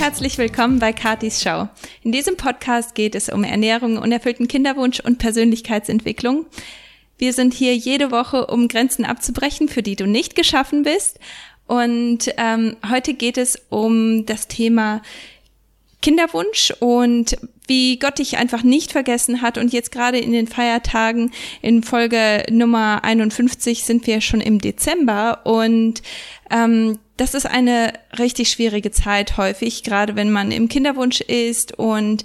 herzlich willkommen bei Katis Show. In diesem Podcast geht es um Ernährung, unerfüllten Kinderwunsch und Persönlichkeitsentwicklung. Wir sind hier jede Woche, um Grenzen abzubrechen, für die du nicht geschaffen bist. Und ähm, heute geht es um das Thema Kinderwunsch und wie Gott dich einfach nicht vergessen hat. Und jetzt gerade in den Feiertagen in Folge Nummer 51 sind wir schon im Dezember und ähm, das ist eine richtig schwierige Zeit häufig, gerade wenn man im Kinderwunsch ist und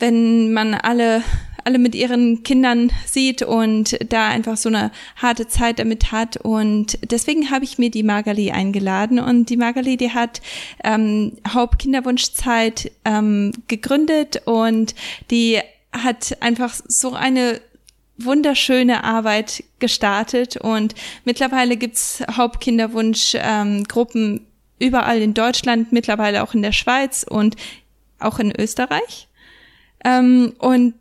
wenn man alle alle mit ihren Kindern sieht und da einfach so eine harte Zeit damit hat. Und deswegen habe ich mir die Magali eingeladen. Und die Magali, die hat ähm, Hauptkinderwunschzeit ähm, gegründet und die hat einfach so eine wunderschöne Arbeit gestartet und mittlerweile gibt's Hauptkinderwunschgruppen ähm, überall in Deutschland, mittlerweile auch in der Schweiz und auch in Österreich. Ähm, und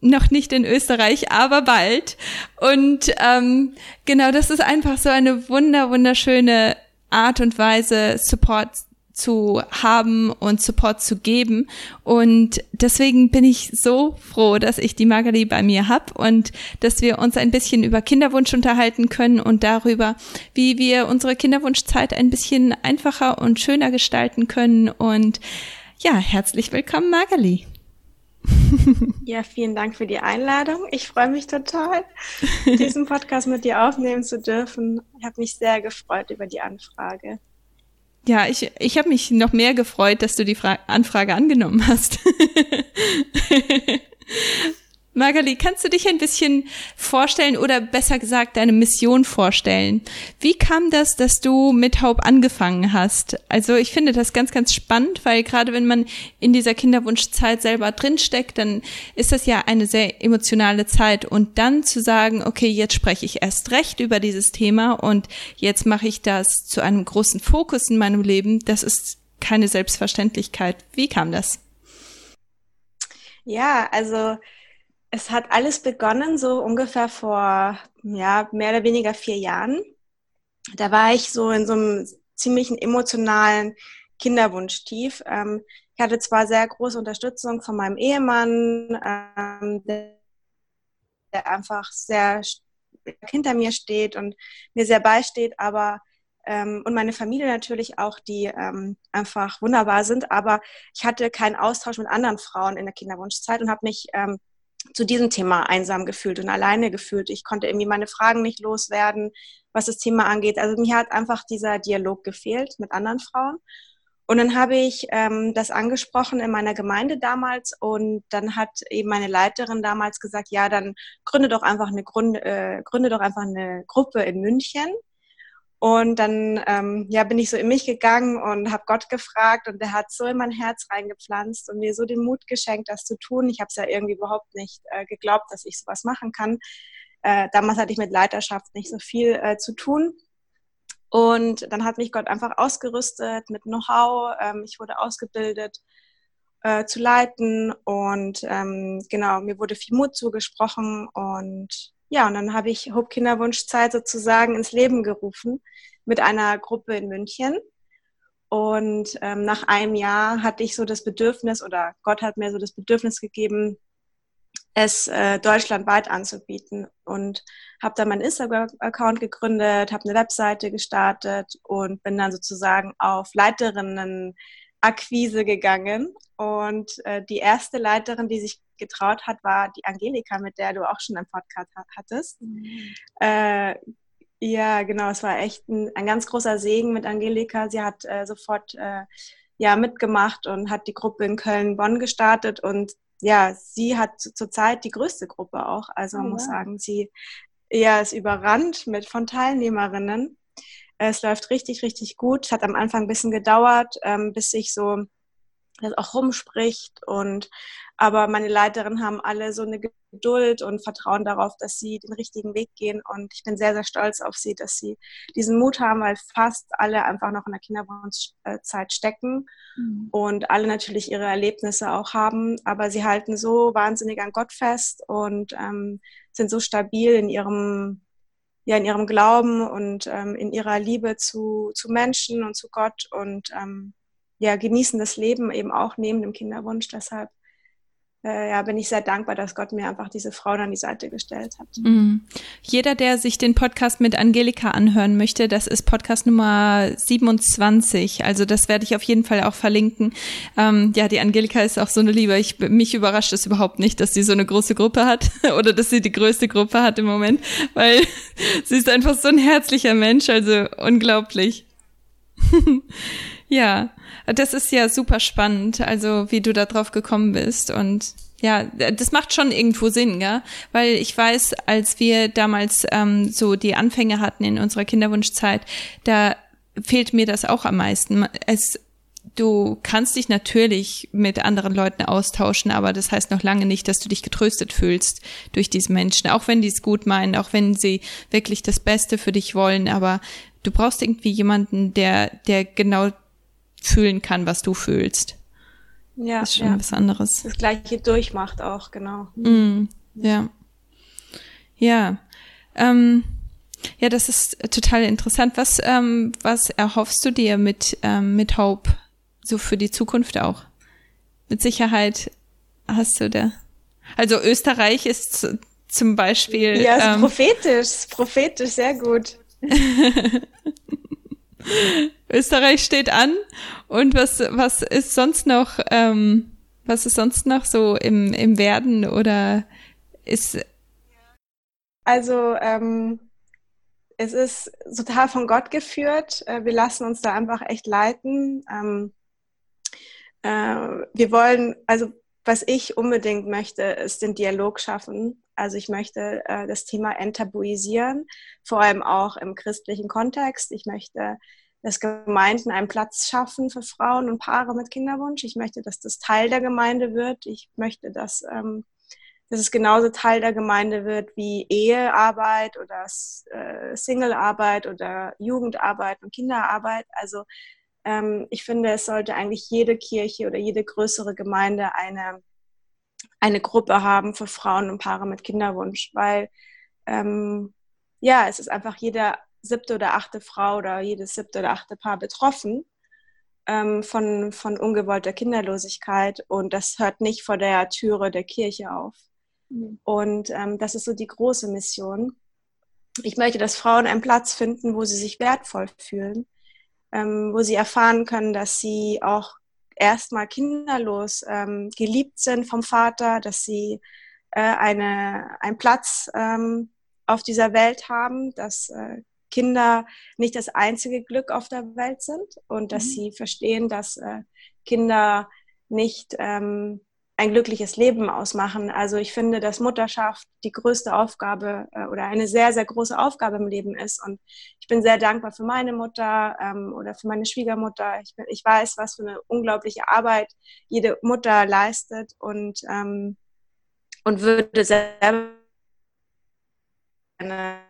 noch nicht in Österreich, aber bald. Und ähm, genau, das ist einfach so eine wunder, wunderschöne Art und Weise, Support zu haben und Support zu geben. Und deswegen bin ich so froh, dass ich die Magali bei mir hab und dass wir uns ein bisschen über Kinderwunsch unterhalten können und darüber, wie wir unsere Kinderwunschzeit ein bisschen einfacher und schöner gestalten können. Und ja, herzlich willkommen, Magali. Ja, vielen Dank für die Einladung. Ich freue mich total, diesen Podcast mit dir aufnehmen zu dürfen. Ich habe mich sehr gefreut über die Anfrage. Ja, ich, ich habe mich noch mehr gefreut, dass du die Fra Anfrage angenommen hast. Magali, kannst du dich ein bisschen vorstellen oder besser gesagt deine Mission vorstellen? Wie kam das, dass du mit Haupt angefangen hast? Also ich finde das ganz, ganz spannend, weil gerade wenn man in dieser Kinderwunschzeit selber drinsteckt, dann ist das ja eine sehr emotionale Zeit. Und dann zu sagen, okay, jetzt spreche ich erst recht über dieses Thema und jetzt mache ich das zu einem großen Fokus in meinem Leben, das ist keine Selbstverständlichkeit. Wie kam das? Ja, also es hat alles begonnen, so ungefähr vor ja, mehr oder weniger vier Jahren. Da war ich so in so einem ziemlichen emotionalen Kinderwunschtief. Ähm, ich hatte zwar sehr große Unterstützung von meinem Ehemann, ähm, der, der, einfach sehr hinter mir steht und mir sehr beisteht, aber ähm, und meine Familie natürlich auch, die ähm, einfach wunderbar sind. Aber ich hatte keinen Austausch mit anderen Frauen in der Kinderwunschzeit und habe mich ähm, zu diesem Thema einsam gefühlt und alleine gefühlt. Ich konnte irgendwie meine Fragen nicht loswerden, was das Thema angeht. Also mir hat einfach dieser Dialog gefehlt mit anderen Frauen. Und dann habe ich ähm, das angesprochen in meiner Gemeinde damals und dann hat eben meine Leiterin damals gesagt, ja, dann gründe doch einfach eine Gründe, äh, gründe doch einfach eine Gruppe in München und dann ähm, ja, bin ich so in mich gegangen und habe Gott gefragt und der hat so in mein Herz reingepflanzt und mir so den Mut geschenkt, das zu tun. Ich habe es ja irgendwie überhaupt nicht äh, geglaubt, dass ich sowas machen kann. Äh, damals hatte ich mit Leiterschaft nicht so viel äh, zu tun. Und dann hat mich Gott einfach ausgerüstet mit Know-how. Ähm, ich wurde ausgebildet äh, zu leiten und ähm, genau, mir wurde viel Mut zugesprochen und ja, und dann habe ich Hope Kinderwunschzeit sozusagen ins Leben gerufen mit einer Gruppe in München. Und ähm, nach einem Jahr hatte ich so das Bedürfnis oder Gott hat mir so das Bedürfnis gegeben, es äh, deutschlandweit anzubieten. Und habe dann meinen Instagram-Account gegründet, habe eine Webseite gestartet und bin dann sozusagen auf Leiterinnen-Akquise gegangen. Und äh, die erste Leiterin, die sich getraut hat, war die Angelika, mit der du auch schon einen Podcast hattest. Mhm. Äh, ja, genau, es war echt ein, ein, ganz großer Segen mit Angelika. Sie hat äh, sofort äh, ja, mitgemacht und hat die Gruppe in Köln-Bonn gestartet und ja, sie hat zurzeit die größte Gruppe auch. Also man oh, muss sagen, sie ja, ist überrannt mit von Teilnehmerinnen. Es läuft richtig, richtig gut. Es hat am Anfang ein bisschen gedauert, ähm, bis sich so das auch rumspricht und aber meine Leiterinnen haben alle so eine Geduld und Vertrauen darauf, dass sie den richtigen Weg gehen. Und ich bin sehr, sehr stolz auf sie, dass sie diesen Mut haben, weil fast alle einfach noch in der Kinderwunschzeit stecken mhm. und alle natürlich ihre Erlebnisse auch haben. Aber sie halten so wahnsinnig an Gott fest und ähm, sind so stabil in ihrem ja, in ihrem Glauben und ähm, in ihrer Liebe zu, zu Menschen und zu Gott und ähm, ja, genießen das Leben eben auch neben dem Kinderwunsch. Deshalb äh, ja, bin ich sehr dankbar, dass Gott mir einfach diese Frauen an die Seite gestellt hat. Mhm. Jeder, der sich den Podcast mit Angelika anhören möchte, das ist Podcast Nummer 27. Also das werde ich auf jeden Fall auch verlinken. Ähm, ja, die Angelika ist auch so eine Liebe. Ich, mich überrascht es überhaupt nicht, dass sie so eine große Gruppe hat oder dass sie die größte Gruppe hat im Moment, weil sie ist einfach so ein herzlicher Mensch. Also unglaublich. ja. Das ist ja super spannend, also wie du da drauf gekommen bist und ja, das macht schon irgendwo Sinn, gell? Weil ich weiß, als wir damals ähm, so die Anfänge hatten in unserer Kinderwunschzeit, da fehlt mir das auch am meisten. Es, du kannst dich natürlich mit anderen Leuten austauschen, aber das heißt noch lange nicht, dass du dich getröstet fühlst durch diese Menschen, auch wenn die es gut meinen, auch wenn sie wirklich das Beste für dich wollen, aber du brauchst irgendwie jemanden, der, der genau fühlen kann, was du fühlst. Ja. Das ist schon ja. was anderes. Das gleiche durchmacht auch, genau. Mm, ja. Ja. Ähm, ja, das ist total interessant. Was, ähm, was erhoffst du dir mit, ähm, mit Hope so für die Zukunft auch? Mit Sicherheit hast du da. Also Österreich ist zum Beispiel. Ja, ist ähm, prophetisch, prophetisch, sehr gut. Österreich steht an. Und was, was ist sonst noch, ähm, was ist sonst noch so im, im Werden oder ist. Also, ähm, es ist total von Gott geführt. Äh, wir lassen uns da einfach echt leiten. Ähm, äh, wir wollen, also was ich unbedingt möchte, ist den Dialog schaffen. Also ich möchte äh, das Thema enttabuisieren, vor allem auch im christlichen Kontext. Ich möchte dass Gemeinden einen Platz schaffen für Frauen und Paare mit Kinderwunsch. Ich möchte, dass das Teil der Gemeinde wird. Ich möchte, dass, ähm, dass es genauso Teil der Gemeinde wird wie Ehearbeit oder äh, Singlearbeit oder Jugendarbeit und Kinderarbeit. Also ähm, ich finde, es sollte eigentlich jede Kirche oder jede größere Gemeinde eine, eine Gruppe haben für Frauen und Paare mit Kinderwunsch, weil ähm, ja, es ist einfach jeder siebte oder achte Frau oder jedes siebte oder achte Paar betroffen ähm, von, von ungewollter Kinderlosigkeit und das hört nicht vor der Türe der Kirche auf. Mhm. Und ähm, das ist so die große Mission. Ich möchte, dass Frauen einen Platz finden, wo sie sich wertvoll fühlen, ähm, wo sie erfahren können, dass sie auch erstmal kinderlos ähm, geliebt sind vom Vater, dass sie äh, eine, einen Platz ähm, auf dieser Welt haben, dass äh, Kinder nicht das einzige Glück auf der Welt sind und dass mhm. sie verstehen, dass äh, Kinder nicht ähm, ein glückliches Leben ausmachen. Also ich finde, dass Mutterschaft die größte Aufgabe äh, oder eine sehr, sehr große Aufgabe im Leben ist. Und ich bin sehr dankbar für meine Mutter ähm, oder für meine Schwiegermutter. Ich, bin, ich weiß, was für eine unglaubliche Arbeit jede Mutter leistet und, ähm, und würde selber eine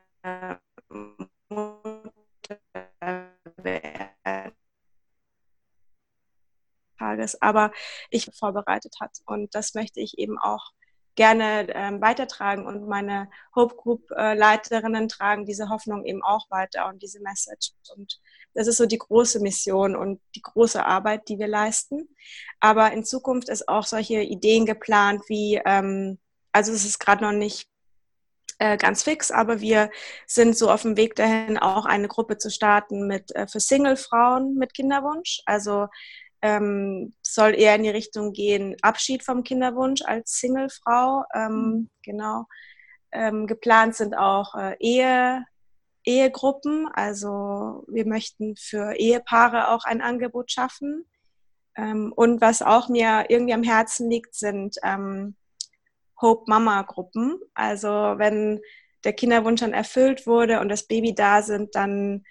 Tages, aber ich vorbereitet hat. Und das möchte ich eben auch gerne ähm, weitertragen und meine Hope Group äh, Leiterinnen tragen diese Hoffnung eben auch weiter und diese Message. Und das ist so die große Mission und die große Arbeit, die wir leisten. Aber in Zukunft ist auch solche Ideen geplant wie, ähm, also es ist gerade noch nicht äh, ganz fix, aber wir sind so auf dem Weg dahin, auch eine Gruppe zu starten mit äh, für Single-Frauen mit Kinderwunsch. Also ähm, soll eher in die Richtung gehen, Abschied vom Kinderwunsch als Single-Frau. Ähm, mhm. Genau. Ähm, geplant sind auch äh, Ehe, Ehegruppen. Also wir möchten für Ehepaare auch ein Angebot schaffen. Ähm, und was auch mir irgendwie am Herzen liegt, sind ähm, Hope Mama Gruppen. Also wenn der Kinderwunsch dann erfüllt wurde und das Baby da sind, dann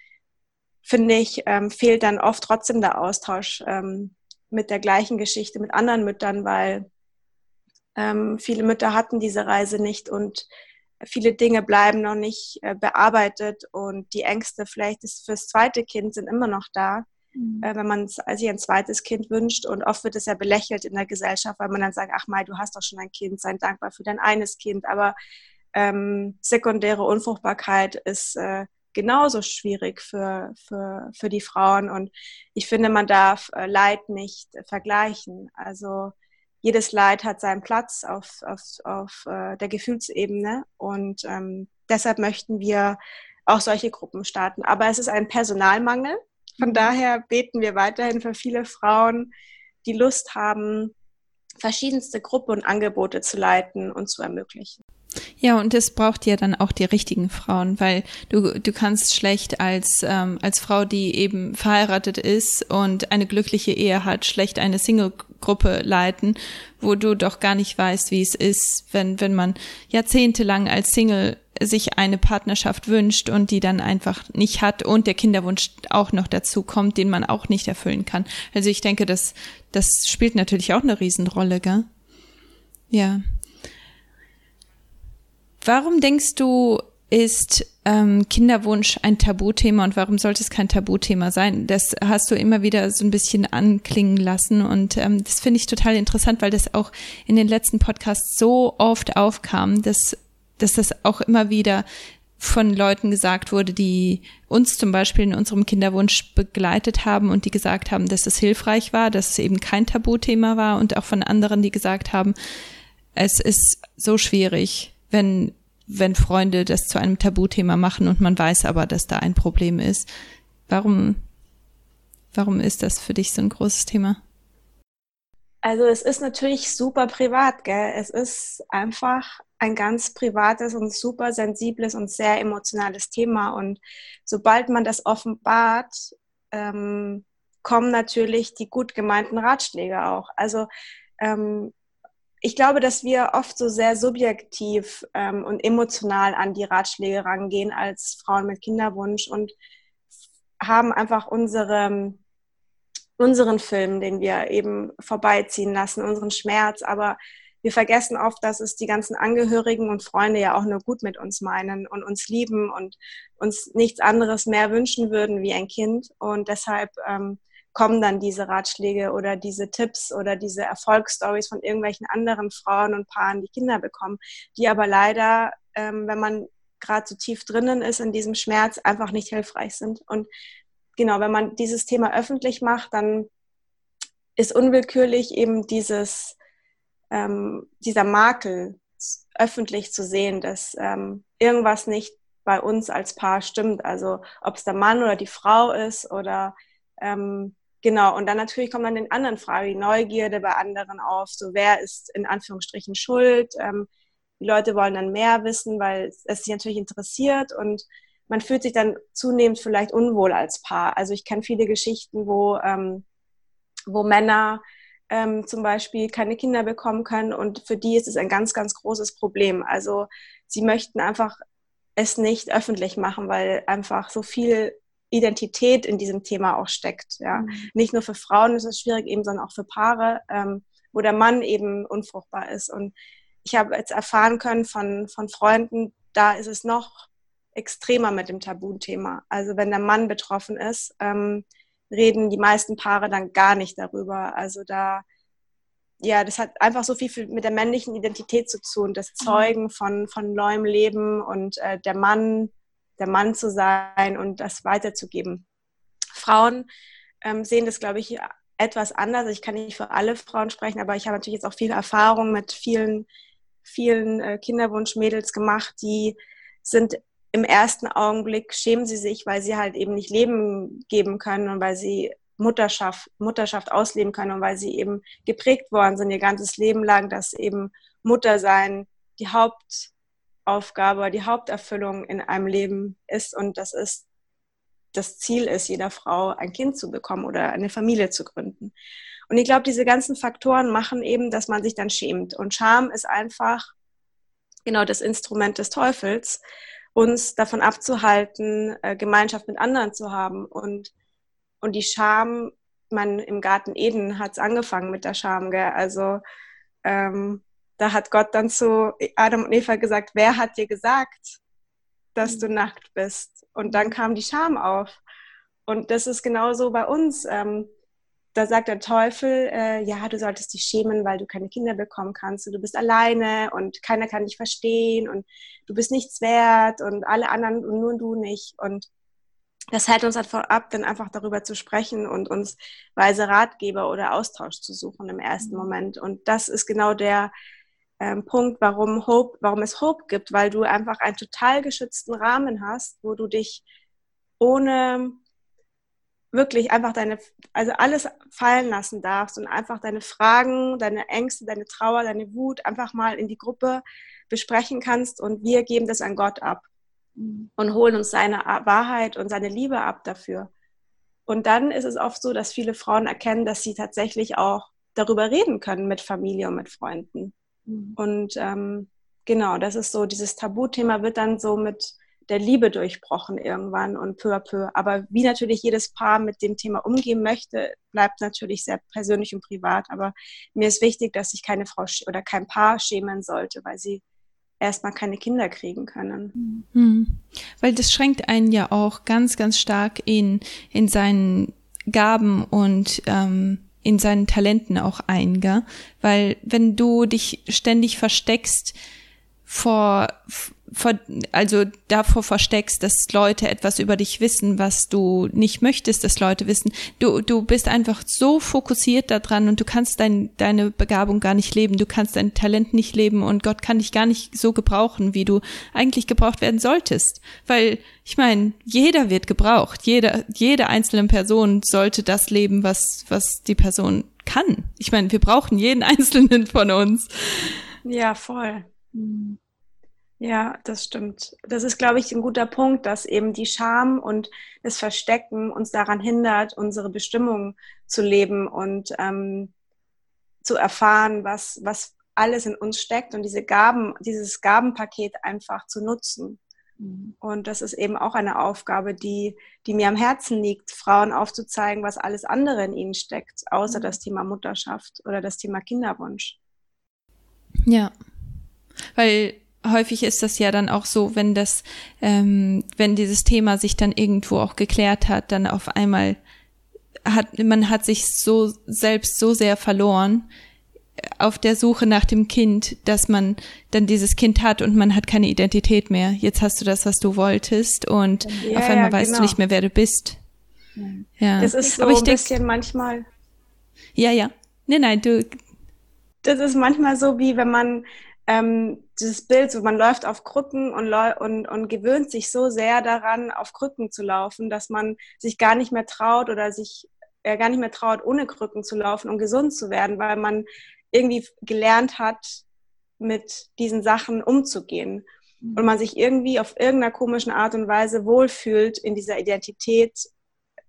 finde ich, ähm, fehlt dann oft trotzdem der Austausch ähm, mit der gleichen Geschichte mit anderen Müttern, weil ähm, viele Mütter hatten diese Reise nicht und viele Dinge bleiben noch nicht äh, bearbeitet und die Ängste vielleicht fürs zweite Kind sind immer noch da mhm. äh, wenn man sich ein zweites Kind wünscht. Und oft wird es ja belächelt in der Gesellschaft, weil man dann sagt, ach Mai, du hast doch schon ein Kind, sei dankbar für dein eines Kind. Aber ähm, sekundäre Unfruchtbarkeit ist äh, genauso schwierig für, für, für die Frauen. Und ich finde, man darf äh, Leid nicht vergleichen. Also jedes Leid hat seinen Platz auf, auf, auf äh, der Gefühlsebene. Und ähm, deshalb möchten wir auch solche Gruppen starten. Aber es ist ein Personalmangel. Von mhm. daher beten wir weiterhin für viele Frauen, die Lust haben, verschiedenste Gruppen und Angebote zu leiten und zu ermöglichen. Ja, und es braucht ja dann auch die richtigen Frauen, weil du, du kannst schlecht als, ähm, als Frau, die eben verheiratet ist und eine glückliche Ehe hat, schlecht eine Single-Gruppe leiten, wo du doch gar nicht weißt, wie es ist, wenn, wenn man jahrzehntelang als Single sich eine Partnerschaft wünscht und die dann einfach nicht hat und der Kinderwunsch auch noch dazu kommt, den man auch nicht erfüllen kann. Also ich denke, das, das spielt natürlich auch eine Riesenrolle, gell? Ja. Warum denkst du, ist ähm, Kinderwunsch ein Tabuthema und warum sollte es kein Tabuthema sein? Das hast du immer wieder so ein bisschen anklingen lassen und ähm, das finde ich total interessant, weil das auch in den letzten Podcasts so oft aufkam, dass, dass das auch immer wieder von Leuten gesagt wurde, die uns zum Beispiel in unserem Kinderwunsch begleitet haben und die gesagt haben, dass es hilfreich war, dass es eben kein Tabuthema war und auch von anderen, die gesagt haben, es ist so schwierig, wenn, wenn Freunde das zu einem Tabuthema machen und man weiß aber, dass da ein Problem ist. Warum, warum ist das für dich so ein großes Thema? Also es ist natürlich super privat, gell? Es ist einfach ein ganz privates und super sensibles und sehr emotionales Thema. Und sobald man das offenbart, ähm, kommen natürlich die gut gemeinten Ratschläge auch. Also ähm, ich glaube, dass wir oft so sehr subjektiv ähm, und emotional an die Ratschläge rangehen als Frauen mit Kinderwunsch und haben einfach unsere, unseren Film, den wir eben vorbeiziehen lassen, unseren Schmerz. Aber wir vergessen oft, dass es die ganzen Angehörigen und Freunde ja auch nur gut mit uns meinen und uns lieben und uns nichts anderes mehr wünschen würden wie ein Kind. Und deshalb ähm, kommen dann diese Ratschläge oder diese Tipps oder diese Erfolgsstories von irgendwelchen anderen Frauen und Paaren, die Kinder bekommen, die aber leider, ähm, wenn man gerade so tief drinnen ist in diesem Schmerz, einfach nicht hilfreich sind. Und genau, wenn man dieses Thema öffentlich macht, dann ist unwillkürlich eben dieses, ähm, dieser Makel öffentlich zu sehen, dass ähm, irgendwas nicht bei uns als Paar stimmt. Also ob es der Mann oder die Frau ist oder ähm, Genau, und dann natürlich kommt dann den anderen Fragen, die Neugierde bei anderen auf, so wer ist in Anführungsstrichen schuld. Ähm, die Leute wollen dann mehr wissen, weil es sich natürlich interessiert und man fühlt sich dann zunehmend vielleicht unwohl als Paar. Also ich kenne viele Geschichten, wo, ähm, wo Männer ähm, zum Beispiel keine Kinder bekommen können und für die ist es ein ganz, ganz großes Problem. Also sie möchten einfach es nicht öffentlich machen, weil einfach so viel Identität in diesem Thema auch steckt. Ja? Mhm. Nicht nur für Frauen ist es schwierig, eben, sondern auch für Paare, ähm, wo der Mann eben unfruchtbar ist. Und ich habe jetzt erfahren können von, von Freunden, da ist es noch extremer mit dem Tabuthema. Also wenn der Mann betroffen ist, ähm, reden die meisten Paare dann gar nicht darüber. Also da, ja, das hat einfach so viel mit der männlichen Identität zu tun, das mhm. Zeugen von, von neuem Leben und äh, der Mann der Mann zu sein und das weiterzugeben. Frauen ähm, sehen das, glaube ich, etwas anders. Ich kann nicht für alle Frauen sprechen, aber ich habe natürlich jetzt auch viel Erfahrung mit vielen, vielen äh, Kinderwunschmädels gemacht, die sind im ersten Augenblick schämen sie sich, weil sie halt eben nicht Leben geben können und weil sie Mutterschaft, Mutterschaft ausleben können und weil sie eben geprägt worden sind ihr ganzes Leben lang, dass eben Muttersein die Haupt, Aufgabe, die Haupterfüllung in einem Leben ist und das ist das Ziel ist, jeder Frau ein Kind zu bekommen oder eine Familie zu gründen. Und ich glaube, diese ganzen Faktoren machen eben, dass man sich dann schämt. Und Scham ist einfach genau das Instrument des Teufels, uns davon abzuhalten, äh, Gemeinschaft mit anderen zu haben. Und, und die Scham, man im Garten Eden hat es angefangen mit der Scham, gell? Also ähm, da hat Gott dann zu Adam und Eva gesagt, wer hat dir gesagt, dass du mhm. nackt bist? Und dann kam die Scham auf. Und das ist genauso bei uns. Ähm, da sagt der Teufel, äh, ja, du solltest dich schämen, weil du keine Kinder bekommen kannst und du bist alleine und keiner kann dich verstehen und du bist nichts wert und alle anderen und nur du nicht. Und das hält uns davon ab, dann einfach darüber zu sprechen und uns weise Ratgeber oder Austausch zu suchen im ersten mhm. Moment. Und das ist genau der ähm, Punkt, warum Hope, warum es Hope gibt, weil du einfach einen total geschützten Rahmen hast, wo du dich ohne wirklich einfach deine, also alles fallen lassen darfst und einfach deine Fragen, deine Ängste, deine Trauer, deine Wut einfach mal in die Gruppe besprechen kannst und wir geben das an Gott ab mhm. und holen uns seine Wahrheit und seine Liebe ab dafür. Und dann ist es oft so, dass viele Frauen erkennen, dass sie tatsächlich auch darüber reden können mit Familie und mit Freunden. Mhm. Und ähm, genau, das ist so, dieses Tabuthema wird dann so mit der Liebe durchbrochen irgendwann und peu à peu. Aber wie natürlich jedes Paar mit dem Thema umgehen möchte, bleibt natürlich sehr persönlich und privat. Aber mir ist wichtig, dass sich keine Frau oder kein Paar schämen sollte, weil sie erstmal keine Kinder kriegen können. Mhm. Weil das schränkt einen ja auch ganz, ganz stark in, in seinen Gaben und ähm, in seinen Talenten auch ein, gell? Weil wenn du dich ständig versteckst vor, also davor versteckst, dass Leute etwas über dich wissen, was du nicht möchtest, dass Leute wissen. Du, du bist einfach so fokussiert daran und du kannst dein, deine Begabung gar nicht leben, du kannst dein Talent nicht leben und Gott kann dich gar nicht so gebrauchen, wie du eigentlich gebraucht werden solltest. Weil, ich meine, jeder wird gebraucht. Jeder, jede einzelne Person sollte das leben, was, was die Person kann. Ich meine, wir brauchen jeden einzelnen von uns. Ja, voll. Mhm. Ja, das stimmt. Das ist, glaube ich, ein guter Punkt, dass eben die Scham und das Verstecken uns daran hindert, unsere Bestimmung zu leben und ähm, zu erfahren, was, was alles in uns steckt und diese Gaben, dieses Gabenpaket einfach zu nutzen. Mhm. Und das ist eben auch eine Aufgabe, die, die mir am Herzen liegt, Frauen aufzuzeigen, was alles andere in ihnen steckt, außer mhm. das Thema Mutterschaft oder das Thema Kinderwunsch. Ja, weil häufig ist das ja dann auch so, wenn das, ähm, wenn dieses Thema sich dann irgendwo auch geklärt hat, dann auf einmal hat, man hat sich so selbst so sehr verloren auf der Suche nach dem Kind, dass man dann dieses Kind hat und man hat keine Identität mehr. Jetzt hast du das, was du wolltest und ja, auf einmal ja, weißt genau. du nicht mehr, wer du bist. Ja. Das ist so Aber ich ein bisschen manchmal. Ja, ja. Nee, nein, du. Das ist manchmal so, wie wenn man ähm, dieses Bild, so man läuft auf Krücken und, und, und gewöhnt sich so sehr daran, auf Krücken zu laufen, dass man sich gar nicht mehr traut oder sich äh, gar nicht mehr traut, ohne Krücken zu laufen und gesund zu werden, weil man irgendwie gelernt hat, mit diesen Sachen umzugehen. Mhm. Und man sich irgendwie auf irgendeiner komischen Art und Weise wohlfühlt, in dieser Identität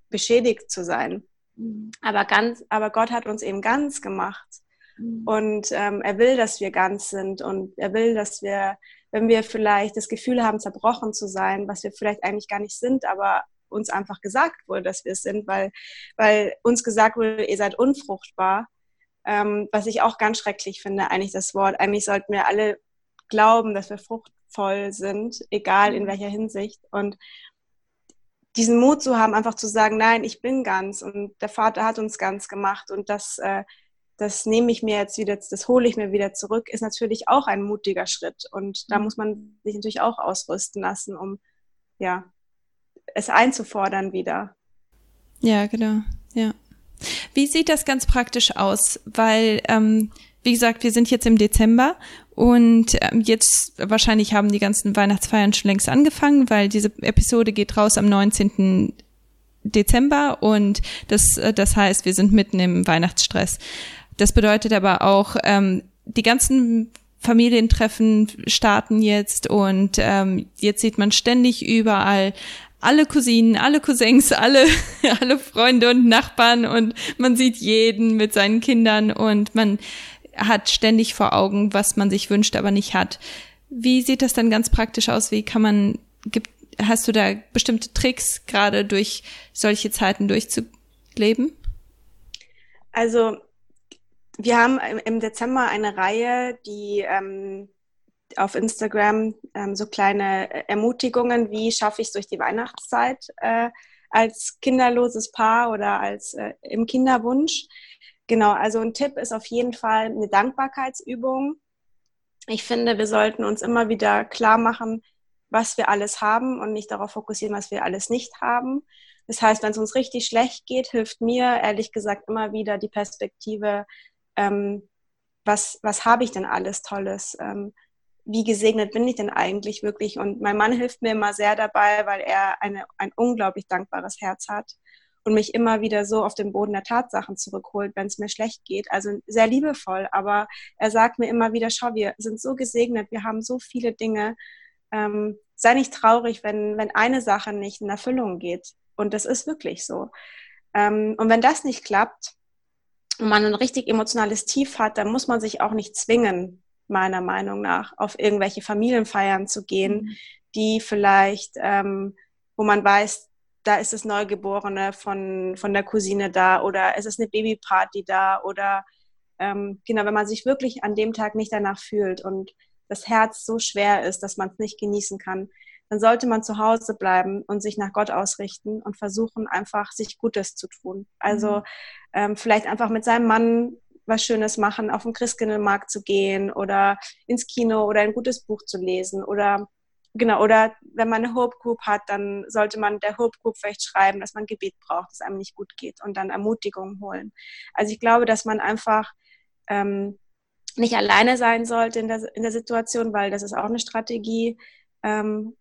beschädigt zu sein. Mhm. Aber ganz, aber Gott hat uns eben ganz gemacht. Mhm. Und ähm, er will, dass wir ganz sind und er will, dass wir, wenn wir vielleicht das Gefühl haben, zerbrochen zu sein, was wir vielleicht eigentlich gar nicht sind, aber uns einfach gesagt wurde, dass wir es sind, weil, weil uns gesagt wurde, ihr seid unfruchtbar, ähm, was ich auch ganz schrecklich finde, eigentlich das Wort. Eigentlich sollten wir alle glauben, dass wir fruchtvoll sind, egal in mhm. welcher Hinsicht. Und diesen Mut zu haben, einfach zu sagen, nein, ich bin ganz und der Vater hat uns ganz gemacht und das äh, das nehme ich mir jetzt wieder, das hole ich mir wieder zurück, ist natürlich auch ein mutiger Schritt. Und da mhm. muss man sich natürlich auch ausrüsten lassen, um ja, es einzufordern wieder. Ja, genau. Ja. Wie sieht das ganz praktisch aus? Weil, ähm, wie gesagt, wir sind jetzt im Dezember und ähm, jetzt wahrscheinlich haben die ganzen Weihnachtsfeiern schon längst angefangen, weil diese Episode geht raus am 19. Dezember und das, äh, das heißt, wir sind mitten im Weihnachtsstress. Das bedeutet aber auch, ähm, die ganzen Familientreffen starten jetzt und ähm, jetzt sieht man ständig überall alle Cousinen, alle Cousins, alle, alle Freunde und Nachbarn und man sieht jeden mit seinen Kindern und man hat ständig vor Augen, was man sich wünscht, aber nicht hat. Wie sieht das dann ganz praktisch aus? Wie kann man, gibt, hast du da bestimmte Tricks, gerade durch solche Zeiten durchzuleben? Also wir haben im Dezember eine Reihe, die ähm, auf Instagram ähm, so kleine Ermutigungen, wie schaffe ich es durch die Weihnachtszeit äh, als kinderloses Paar oder als äh, im Kinderwunsch. Genau, also ein Tipp ist auf jeden Fall eine Dankbarkeitsübung. Ich finde, wir sollten uns immer wieder klar machen, was wir alles haben und nicht darauf fokussieren, was wir alles nicht haben. Das heißt, wenn es uns richtig schlecht geht, hilft mir ehrlich gesagt immer wieder die Perspektive, ähm, was, was habe ich denn alles Tolles? Ähm, wie gesegnet bin ich denn eigentlich wirklich? Und mein Mann hilft mir immer sehr dabei, weil er eine, ein unglaublich dankbares Herz hat und mich immer wieder so auf den Boden der Tatsachen zurückholt, wenn es mir schlecht geht. Also sehr liebevoll, aber er sagt mir immer wieder, schau, wir sind so gesegnet, wir haben so viele Dinge. Ähm, sei nicht traurig, wenn, wenn eine Sache nicht in Erfüllung geht. Und das ist wirklich so. Ähm, und wenn das nicht klappt und man ein richtig emotionales Tief hat, dann muss man sich auch nicht zwingen, meiner Meinung nach, auf irgendwelche Familienfeiern zu gehen, mhm. die vielleicht, ähm, wo man weiß, da ist das Neugeborene von, von der Cousine da oder es ist eine Babyparty da oder ähm, genau, wenn man sich wirklich an dem Tag nicht danach fühlt und das Herz so schwer ist, dass man es nicht genießen kann, dann sollte man zu Hause bleiben und sich nach Gott ausrichten und versuchen, einfach sich Gutes zu tun. Also mhm. ähm, vielleicht einfach mit seinem Mann was Schönes machen, auf den Christkindlmarkt zu gehen oder ins Kino oder ein gutes Buch zu lesen oder genau, oder wenn man eine Hope Group hat, dann sollte man der Hope Group vielleicht schreiben, dass man Gebet braucht, dass einem nicht gut geht und dann Ermutigung holen. Also ich glaube, dass man einfach ähm, nicht alleine sein sollte in der, in der Situation, weil das ist auch eine Strategie, ähm,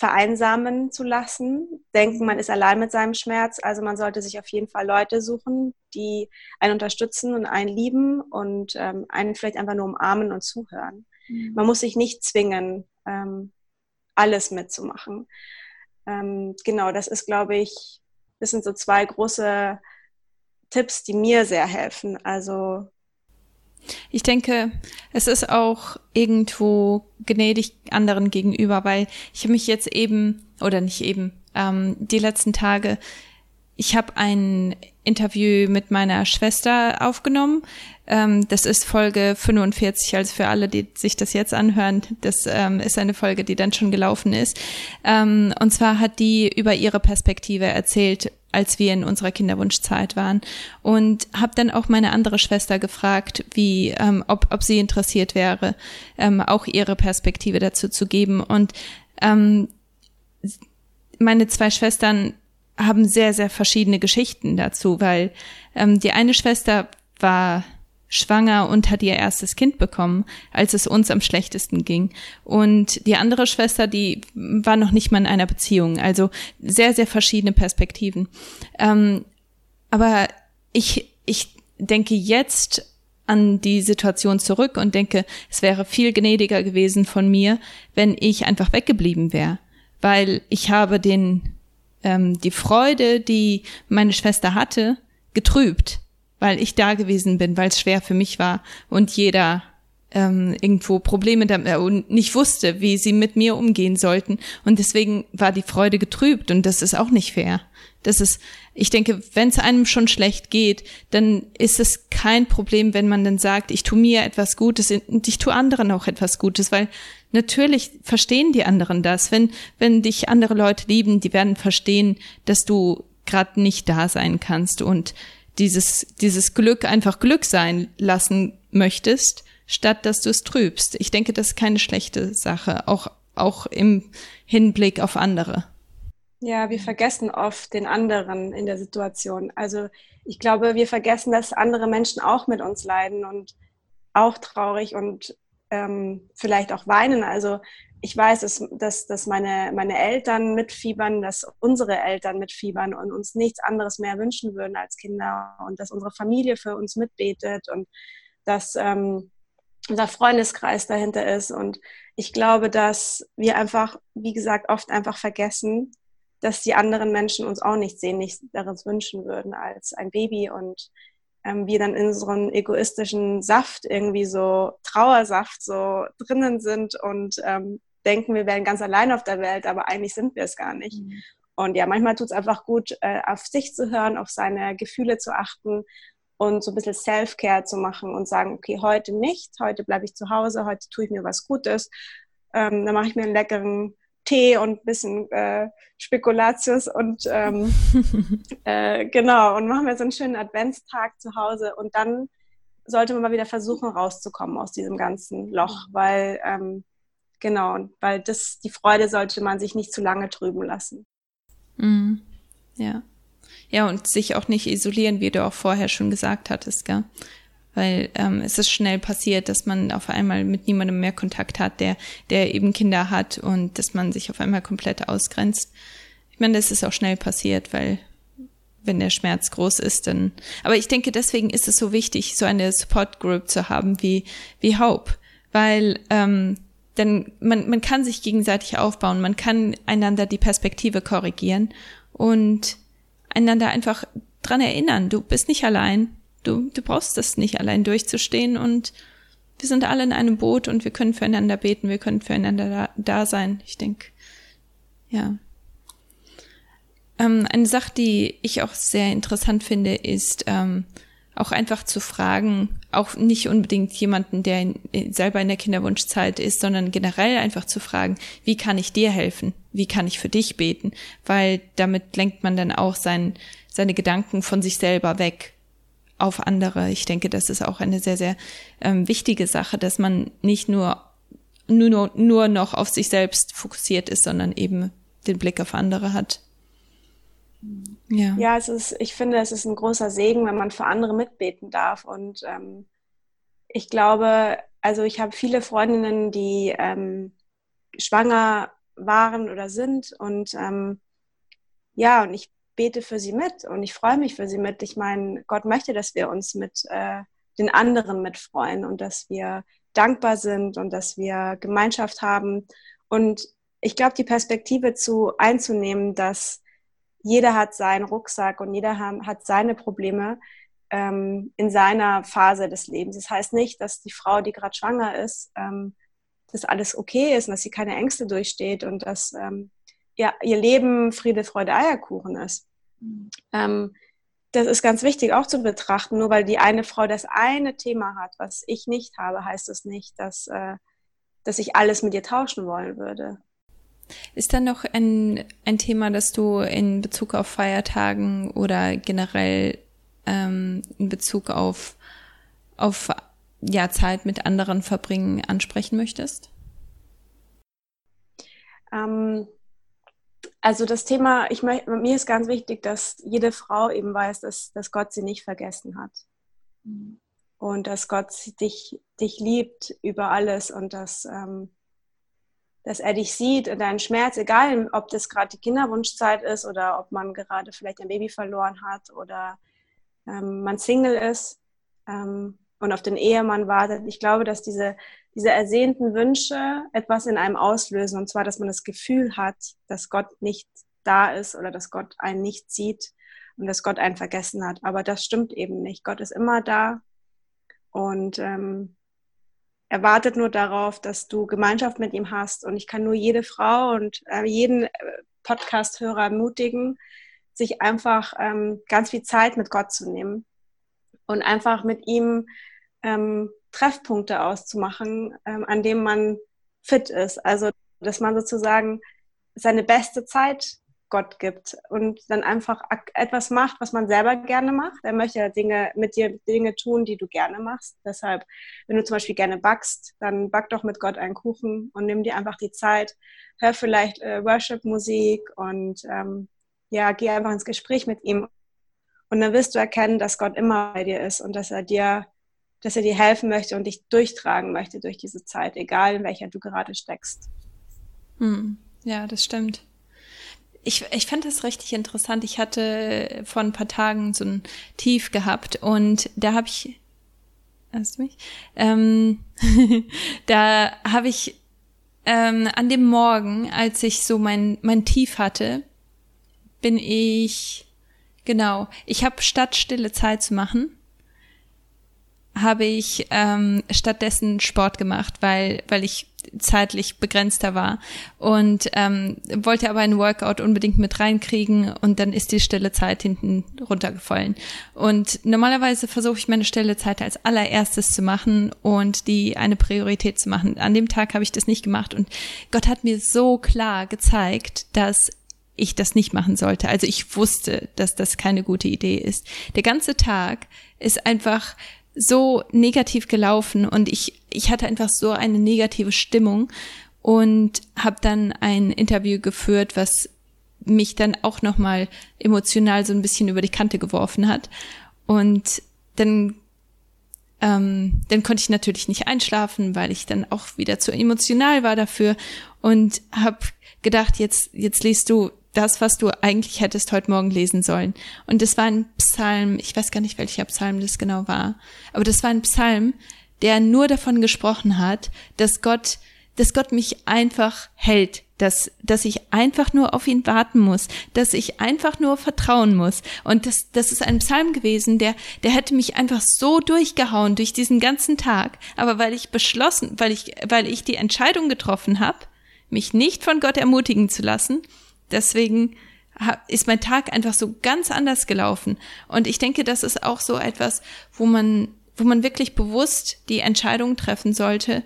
vereinsamen zu lassen, denken, man ist allein mit seinem Schmerz. Also man sollte sich auf jeden Fall Leute suchen, die einen unterstützen und einen lieben und ähm, einen vielleicht einfach nur umarmen und zuhören. Mhm. Man muss sich nicht zwingen, ähm, alles mitzumachen. Ähm, genau, das ist, glaube ich, das sind so zwei große Tipps, die mir sehr helfen. Also ich denke, es ist auch irgendwo gnädig anderen gegenüber, weil ich habe mich jetzt eben, oder nicht eben, ähm, die letzten Tage, ich habe ein Interview mit meiner Schwester aufgenommen. Ähm, das ist Folge 45, also für alle, die sich das jetzt anhören, das ähm, ist eine Folge, die dann schon gelaufen ist. Ähm, und zwar hat die über ihre Perspektive erzählt, als wir in unserer Kinderwunschzeit waren. Und habe dann auch meine andere Schwester gefragt, wie, ähm, ob, ob sie interessiert wäre, ähm, auch ihre Perspektive dazu zu geben. Und ähm, meine zwei Schwestern haben sehr, sehr verschiedene Geschichten dazu, weil ähm, die eine Schwester war schwanger und hat ihr erstes Kind bekommen, als es uns am schlechtesten ging. Und die andere Schwester, die war noch nicht mal in einer Beziehung. Also sehr, sehr verschiedene Perspektiven. Ähm, aber ich, ich denke jetzt an die Situation zurück und denke, es wäre viel gnädiger gewesen von mir, wenn ich einfach weggeblieben wäre. Weil ich habe den, ähm, die Freude, die meine Schwester hatte, getrübt weil ich da gewesen bin, weil es schwer für mich war und jeder ähm, irgendwo Probleme damit äh, und nicht wusste, wie sie mit mir umgehen sollten. Und deswegen war die Freude getrübt und das ist auch nicht fair. Das ist, ich denke, wenn es einem schon schlecht geht, dann ist es kein Problem, wenn man dann sagt, ich tue mir etwas Gutes und ich tue anderen auch etwas Gutes, weil natürlich verstehen die anderen das. Wenn, wenn dich andere Leute lieben, die werden verstehen, dass du gerade nicht da sein kannst und dieses, dieses Glück einfach Glück sein lassen möchtest, statt dass du es trübst. Ich denke, das ist keine schlechte Sache, auch, auch im Hinblick auf andere. Ja, wir vergessen oft den anderen in der Situation. Also ich glaube, wir vergessen, dass andere Menschen auch mit uns leiden und auch traurig und ähm, vielleicht auch weinen. Also ich weiß, dass, dass, dass meine, meine Eltern mitfiebern, dass unsere Eltern mitfiebern und uns nichts anderes mehr wünschen würden als Kinder und dass unsere Familie für uns mitbetet und dass ähm, unser Freundeskreis dahinter ist. Und ich glaube, dass wir einfach, wie gesagt, oft einfach vergessen, dass die anderen Menschen uns auch nichts darin wünschen würden als ein Baby und ähm, wir dann in einem egoistischen Saft irgendwie so Trauersaft so drinnen sind und ähm, denken, wir wären ganz allein auf der Welt, aber eigentlich sind wir es gar nicht. Mhm. Und ja, manchmal tut es einfach gut, äh, auf sich zu hören, auf seine Gefühle zu achten und so ein bisschen Self-Care zu machen und sagen, okay, heute nicht, heute bleibe ich zu Hause, heute tue ich mir was Gutes, ähm, dann mache ich mir einen leckeren Tee und ein bisschen äh, Spekulatius und ähm, äh, genau, und machen wir so einen schönen Adventstag zu Hause und dann sollte man mal wieder versuchen, rauszukommen aus diesem ganzen Loch, weil ähm, genau, weil das, die Freude sollte man sich nicht zu lange trüben lassen. Mhm. Ja. Ja, und sich auch nicht isolieren, wie du auch vorher schon gesagt hattest, gell? Weil ähm, es ist schnell passiert, dass man auf einmal mit niemandem mehr Kontakt hat, der, der eben Kinder hat und dass man sich auf einmal komplett ausgrenzt. Ich meine, das ist auch schnell passiert, weil wenn der Schmerz groß ist, dann. Aber ich denke, deswegen ist es so wichtig, so eine Support Group zu haben wie, wie Hope. Weil ähm, denn man, man kann sich gegenseitig aufbauen, man kann einander die Perspektive korrigieren und einander einfach dran erinnern, du bist nicht allein, du, du brauchst das nicht allein durchzustehen und wir sind alle in einem Boot und wir können füreinander beten, wir können füreinander da, da sein. Ich denke, ja. Ähm, eine Sache, die ich auch sehr interessant finde, ist ähm, auch einfach zu fragen, auch nicht unbedingt jemanden, der in, selber in der Kinderwunschzeit ist, sondern generell einfach zu fragen, wie kann ich dir helfen? Wie kann ich für dich beten? Weil damit lenkt man dann auch sein, seine Gedanken von sich selber weg auf andere. Ich denke, das ist auch eine sehr, sehr ähm, wichtige Sache, dass man nicht nur, nur, nur noch auf sich selbst fokussiert ist, sondern eben den Blick auf andere hat. Ja, ja es ist, ich finde, es ist ein großer Segen, wenn man für andere mitbeten darf. Und ähm, ich glaube, also ich habe viele Freundinnen, die ähm, schwanger waren oder sind und ähm, ja, und ich bete für sie mit und ich freue mich für sie mit. Ich meine, Gott möchte, dass wir uns mit äh, den anderen mitfreuen und dass wir dankbar sind und dass wir Gemeinschaft haben. Und ich glaube, die Perspektive zu einzunehmen, dass jeder hat seinen Rucksack und jeder hat seine Probleme ähm, in seiner Phase des Lebens. Das heißt nicht, dass die Frau, die gerade schwanger ist, ähm, dass alles okay ist und dass sie keine Ängste durchsteht und dass ähm, ihr, ihr Leben Friede, Freude, Eierkuchen ist. Ähm, das ist ganz wichtig auch zu betrachten. Nur weil die eine Frau das eine Thema hat, was ich nicht habe, heißt das nicht, dass, äh, dass ich alles mit ihr tauschen wollen würde. Ist da noch ein, ein Thema, das du in Bezug auf Feiertagen oder generell ähm, in Bezug auf, auf ja, Zeit mit anderen verbringen ansprechen möchtest? Ähm, also das Thema, ich mir ist ganz wichtig, dass jede Frau eben weiß, dass, dass Gott sie nicht vergessen hat. Mhm. Und dass Gott dich, dich liebt über alles und dass ähm, dass er dich sieht und deinen Schmerz, egal ob das gerade die Kinderwunschzeit ist oder ob man gerade vielleicht ein Baby verloren hat oder ähm, man Single ist ähm, und auf den Ehemann wartet. Ich glaube, dass diese, diese ersehnten Wünsche etwas in einem auslösen und zwar, dass man das Gefühl hat, dass Gott nicht da ist oder dass Gott einen nicht sieht und dass Gott einen vergessen hat. Aber das stimmt eben nicht. Gott ist immer da und ähm, er wartet nur darauf, dass du Gemeinschaft mit ihm hast. Und ich kann nur jede Frau und äh, jeden äh, Podcast-Hörer ermutigen, sich einfach ähm, ganz viel Zeit mit Gott zu nehmen und einfach mit ihm ähm, Treffpunkte auszumachen, ähm, an denen man fit ist. Also, dass man sozusagen seine beste Zeit Gott gibt und dann einfach etwas macht, was man selber gerne macht. Er möchte Dinge mit dir Dinge tun, die du gerne machst. Deshalb, wenn du zum Beispiel gerne backst, dann back doch mit Gott einen Kuchen und nimm dir einfach die Zeit. Hör vielleicht äh, Worship-Musik und ähm, ja, geh einfach ins Gespräch mit ihm. Und dann wirst du erkennen, dass Gott immer bei dir ist und dass er dir, dass er dir helfen möchte und dich durchtragen möchte durch diese Zeit, egal in welcher du gerade steckst. Hm. Ja, das stimmt. Ich, ich fand das richtig interessant. Ich hatte vor ein paar Tagen so ein Tief gehabt und da habe ich, hörst du mich? Ähm, da habe ich ähm, an dem Morgen, als ich so mein, mein Tief hatte, bin ich, genau, ich habe statt stille Zeit zu machen, habe ich ähm, stattdessen Sport gemacht, weil, weil ich zeitlich begrenzter war und ähm, wollte aber einen Workout unbedingt mit reinkriegen und dann ist die stille Zeit hinten runtergefallen. Und normalerweise versuche ich meine stille Zeit als allererstes zu machen und die eine Priorität zu machen. An dem Tag habe ich das nicht gemacht und Gott hat mir so klar gezeigt, dass ich das nicht machen sollte. Also ich wusste, dass das keine gute Idee ist. Der ganze Tag ist einfach so negativ gelaufen und ich, ich hatte einfach so eine negative Stimmung und habe dann ein Interview geführt, was mich dann auch nochmal emotional so ein bisschen über die Kante geworfen hat. Und dann, ähm, dann konnte ich natürlich nicht einschlafen, weil ich dann auch wieder zu emotional war dafür und habe gedacht, jetzt, jetzt liest du das, was du eigentlich hättest heute Morgen lesen sollen. Und das war ein Psalm, ich weiß gar nicht, welcher Psalm das genau war, aber das war ein Psalm, der nur davon gesprochen hat, dass Gott, dass Gott mich einfach hält, dass, dass ich einfach nur auf ihn warten muss, dass ich einfach nur vertrauen muss. Und das, das ist ein Psalm gewesen, der, der hätte mich einfach so durchgehauen durch diesen ganzen Tag. Aber weil ich beschlossen, weil ich, weil ich die Entscheidung getroffen habe, mich nicht von Gott ermutigen zu lassen, deswegen ist mein Tag einfach so ganz anders gelaufen. Und ich denke, das ist auch so etwas, wo man, wo man wirklich bewusst die Entscheidung treffen sollte,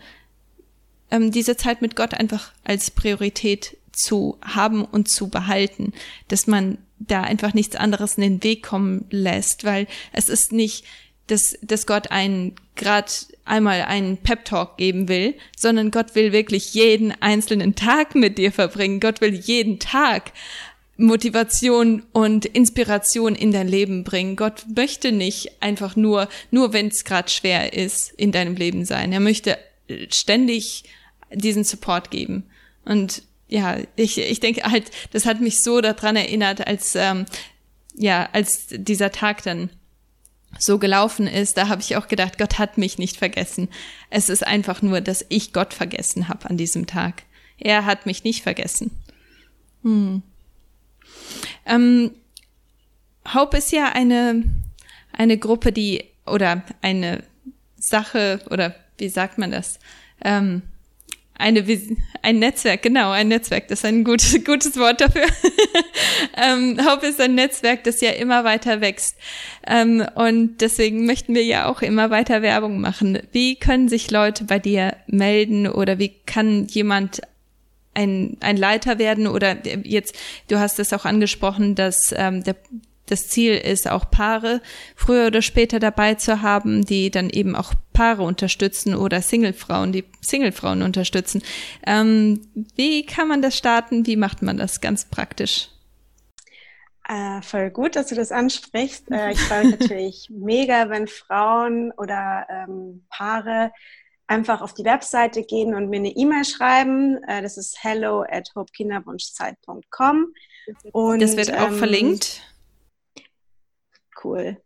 ähm, diese Zeit mit Gott einfach als Priorität zu haben und zu behalten, dass man da einfach nichts anderes in den Weg kommen lässt, weil es ist nicht, dass, dass Gott einen gerade einmal einen Pep Talk geben will, sondern Gott will wirklich jeden einzelnen Tag mit dir verbringen. Gott will jeden Tag Motivation und Inspiration in dein Leben bringen. Gott möchte nicht einfach nur, nur wenn es gerade schwer ist, in deinem Leben sein. Er möchte ständig diesen Support geben. Und ja, ich, ich denke halt, das hat mich so daran erinnert, als ähm, ja, als dieser Tag dann so gelaufen ist, da habe ich auch gedacht, Gott hat mich nicht vergessen. Es ist einfach nur, dass ich Gott vergessen habe an diesem Tag. Er hat mich nicht vergessen. Hm. Ähm, Hope ist ja eine, eine Gruppe, die, oder eine Sache, oder wie sagt man das? Ähm, eine, ein Netzwerk, genau, ein Netzwerk, das ist ein gutes, gutes Wort dafür. ähm, Hope ist ein Netzwerk, das ja immer weiter wächst. Ähm, und deswegen möchten wir ja auch immer weiter Werbung machen. Wie können sich Leute bei dir melden oder wie kann jemand ein, ein Leiter werden oder jetzt, du hast es auch angesprochen, dass ähm, der das Ziel ist, auch Paare früher oder später dabei zu haben, die dann eben auch Paare unterstützen oder Singlefrauen, die Singlefrauen unterstützen. Ähm, wie kann man das starten? Wie macht man das ganz praktisch? Äh, voll gut, dass du das ansprichst. Äh, ich freue mich natürlich mega, wenn Frauen oder ähm, Paare einfach auf die Webseite gehen und mir eine E-Mail schreiben. Äh, das ist hello at hopekinderwunschzeit.com. Und, das wird auch ähm, verlinkt cool.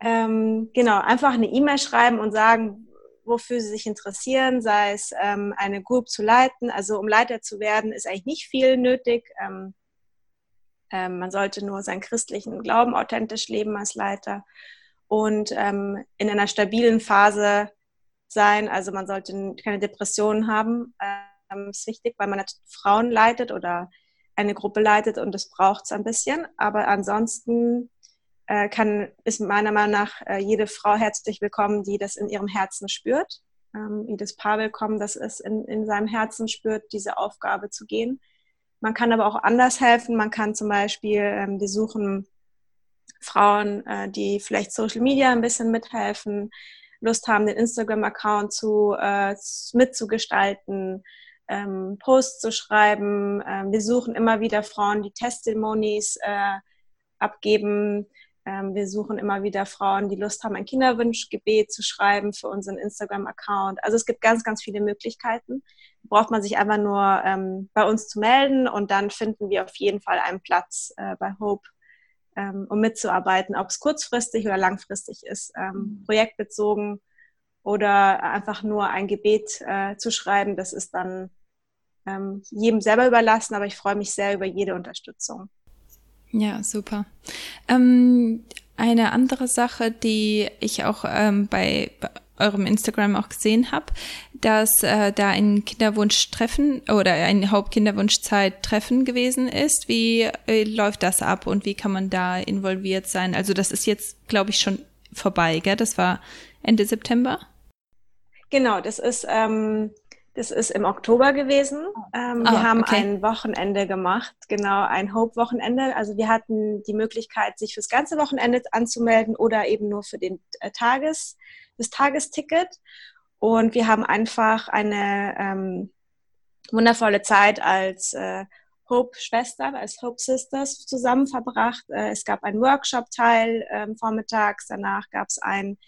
Ähm, genau, einfach eine E-Mail schreiben und sagen, wofür sie sich interessieren, sei es ähm, eine Group zu leiten. Also um Leiter zu werden, ist eigentlich nicht viel nötig. Ähm, ähm man sollte nur seinen christlichen Glauben authentisch leben als Leiter und ähm, in einer stabilen Phase sein. Also man sollte keine Depressionen haben. Ähm, ist wichtig, weil man Frauen leitet oder eine Gruppe leitet und das braucht es ein bisschen. Aber ansonsten äh, kann, ist meiner Meinung nach äh, jede Frau herzlich willkommen, die das in ihrem Herzen spürt. Ähm, jedes Paar willkommen, das es in, in seinem Herzen spürt, diese Aufgabe zu gehen. Man kann aber auch anders helfen. Man kann zum Beispiel, ähm, wir suchen Frauen, äh, die vielleicht Social Media ein bisschen mithelfen, Lust haben, den Instagram-Account zu, äh, mitzugestalten, ähm, Posts zu schreiben. Ähm, wir suchen immer wieder Frauen, die Testimonies äh, abgeben. Ähm, wir suchen immer wieder Frauen, die Lust haben, ein Kinderwunschgebet zu schreiben für unseren Instagram-Account. Also es gibt ganz, ganz viele Möglichkeiten. Braucht man sich einfach nur ähm, bei uns zu melden und dann finden wir auf jeden Fall einen Platz äh, bei Hope, ähm, um mitzuarbeiten, ob es kurzfristig oder langfristig ist, ähm, mhm. projektbezogen oder einfach nur ein Gebet äh, zu schreiben. Das ist dann ähm, jedem selber überlassen, aber ich freue mich sehr über jede Unterstützung. Ja, super. Ähm, eine andere Sache, die ich auch ähm, bei, eurem Instagram auch gesehen habe, dass äh, da ein Kinderwunschtreffen oder ein Hauptkinderwunschzeit-Treffen gewesen ist. Wie äh, läuft das ab und wie kann man da involviert sein? Also das ist jetzt, glaube ich, schon vorbei, gell? Das war Ende September. Genau, das ist ähm, das ist im Oktober gewesen. Ähm, ah, wir haben okay. ein Wochenende gemacht, genau, ein Hope-Wochenende. Also wir hatten die Möglichkeit, sich fürs ganze Wochenende anzumelden oder eben nur für den äh, Tages, das Tagesticket. Und wir haben einfach eine ähm, wundervolle Zeit als äh, Hope-Schwestern, als Hope Sisters zusammen verbracht. Äh, es gab einen Workshop-Teil ähm, vormittags, danach gab es ein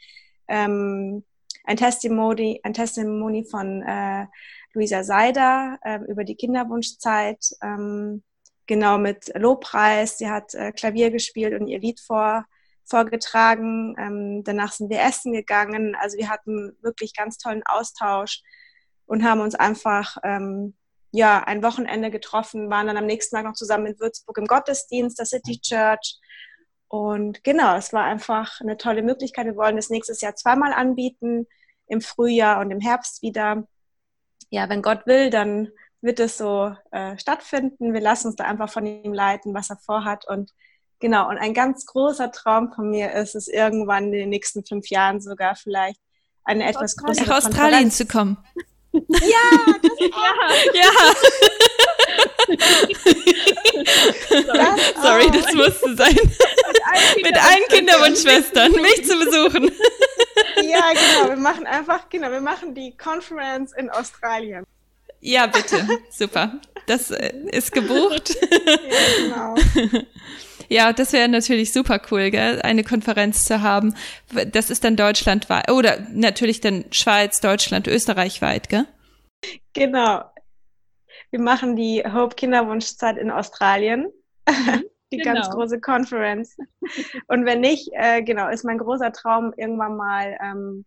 ähm, ein Testimony, ein Testimony von äh, Luisa Seider äh, über die Kinderwunschzeit, ähm, genau mit Lobpreis. Sie hat äh, Klavier gespielt und ihr Lied vor, vorgetragen. Ähm, danach sind wir essen gegangen. Also wir hatten wirklich ganz tollen Austausch und haben uns einfach ähm, ja, ein Wochenende getroffen, waren dann am nächsten Tag noch zusammen in Würzburg im Gottesdienst, der City Church. Und genau, es war einfach eine tolle Möglichkeit. Wir wollen das nächstes Jahr zweimal anbieten, im Frühjahr und im Herbst wieder. Ja, wenn Gott will, dann wird es so äh, stattfinden. Wir lassen uns da einfach von ihm leiten, was er vorhat. Und genau, und ein ganz großer Traum von mir ist es, irgendwann in den nächsten fünf Jahren sogar vielleicht eine etwas größere Nach Australien zu kommen. Ja, das ja. ja. Sorry, das musste sein. Mit allen Kinderwunschschwestern, mich zu besuchen. Ja, genau. Wir machen einfach, genau, wir machen die Conference in Australien. Ja, bitte. Super. Das äh, ist gebucht. Ja, genau. Ja, das wäre natürlich super cool, gell? eine Konferenz zu haben. Das ist dann deutschlandweit oder natürlich dann Schweiz, Deutschland, Österreich weit, gell? Genau. Wir machen die Hope Kinderwunschzeit in Australien. Mhm. Die genau. ganz große Conference. Und wenn nicht, äh, genau, ist mein großer Traum, irgendwann mal ähm,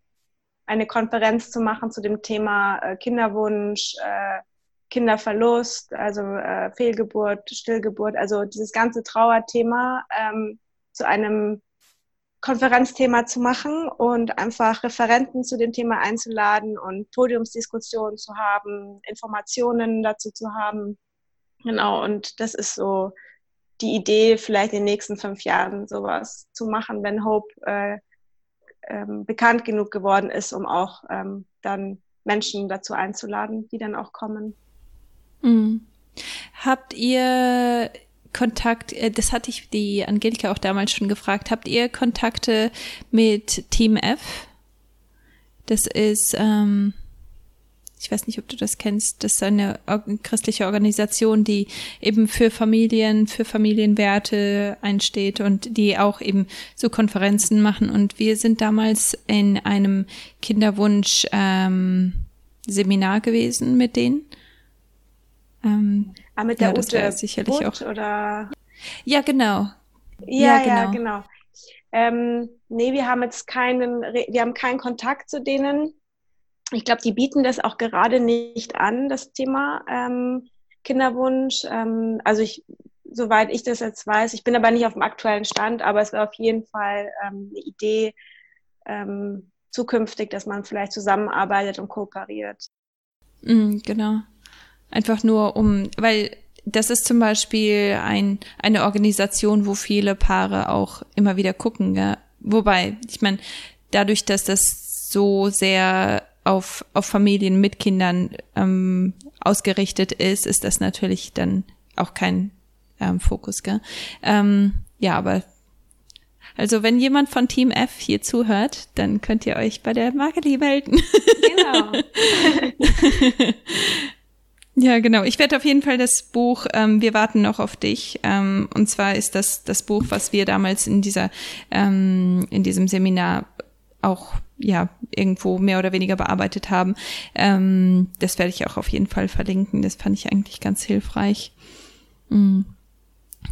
eine Konferenz zu machen zu dem Thema äh, Kinderwunsch, äh, Kinderverlust, also äh, Fehlgeburt, Stillgeburt, also dieses ganze Trauerthema ähm, zu einem Konferenzthema zu machen und einfach Referenten zu dem Thema einzuladen und Podiumsdiskussionen zu haben, Informationen dazu zu haben. Genau, und das ist so die Idee, vielleicht in den nächsten fünf Jahren sowas zu machen, wenn Hope äh, ähm, bekannt genug geworden ist, um auch ähm, dann Menschen dazu einzuladen, die dann auch kommen. Mhm. Habt ihr Kontakt, äh, das hatte ich die Angelika auch damals schon gefragt, habt ihr Kontakte mit Team F? Das ist, ähm, ich weiß nicht, ob du das kennst, das ist eine christliche Organisation, die eben für Familien, für Familienwerte einsteht und die auch eben so Konferenzen machen. Und wir sind damals in einem Kinderwunsch ähm, Seminar gewesen mit denen. Ähm, ah, mit der ja, Ute sicherlich Butt, auch. Oder? Ja, genau. Ja, ja, genau. Ja, genau. Ähm, nee, wir haben jetzt keinen, wir haben keinen Kontakt zu denen ich glaube, die bieten das auch gerade nicht an, das Thema ähm, Kinderwunsch. Ähm, also ich, soweit ich das jetzt weiß, ich bin aber nicht auf dem aktuellen Stand, aber es wäre auf jeden Fall ähm, eine Idee ähm, zukünftig, dass man vielleicht zusammenarbeitet und kooperiert. Mm, genau. Einfach nur um, weil das ist zum Beispiel ein, eine Organisation, wo viele Paare auch immer wieder gucken. Gell? Wobei, ich meine, dadurch, dass das so sehr auf, auf Familien mit Kindern ähm, ausgerichtet ist, ist das natürlich dann auch kein ähm, Fokus, gell? Ähm, ja, aber also wenn jemand von Team F hier zuhört, dann könnt ihr euch bei der Marketing melden. Genau. ja, genau. Ich werde auf jeden Fall das Buch ähm, Wir warten noch auf dich. Ähm, und zwar ist das das Buch, was wir damals in dieser ähm, in diesem Seminar auch ja irgendwo mehr oder weniger bearbeitet haben. Ähm, das werde ich auch auf jeden Fall verlinken. Das fand ich eigentlich ganz hilfreich. Mm.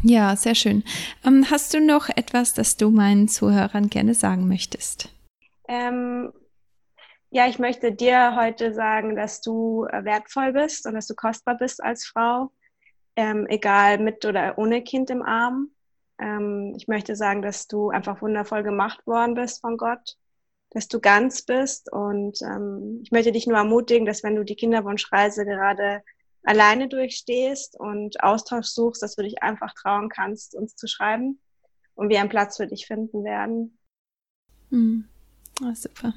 Ja, sehr schön. Ähm, hast du noch etwas, das du meinen Zuhörern gerne sagen möchtest? Ähm, ja, ich möchte dir heute sagen, dass du äh, wertvoll bist und dass du kostbar bist als Frau, ähm, egal mit oder ohne Kind im Arm. Ähm, ich möchte sagen, dass du einfach wundervoll gemacht worden bist von Gott dass du ganz bist. Und ähm, ich möchte dich nur ermutigen, dass wenn du die Kinderwunschreise gerade alleine durchstehst und Austausch suchst, dass du dich einfach trauen kannst, uns zu schreiben und wir einen Platz für dich finden werden. Hm. Oh, super.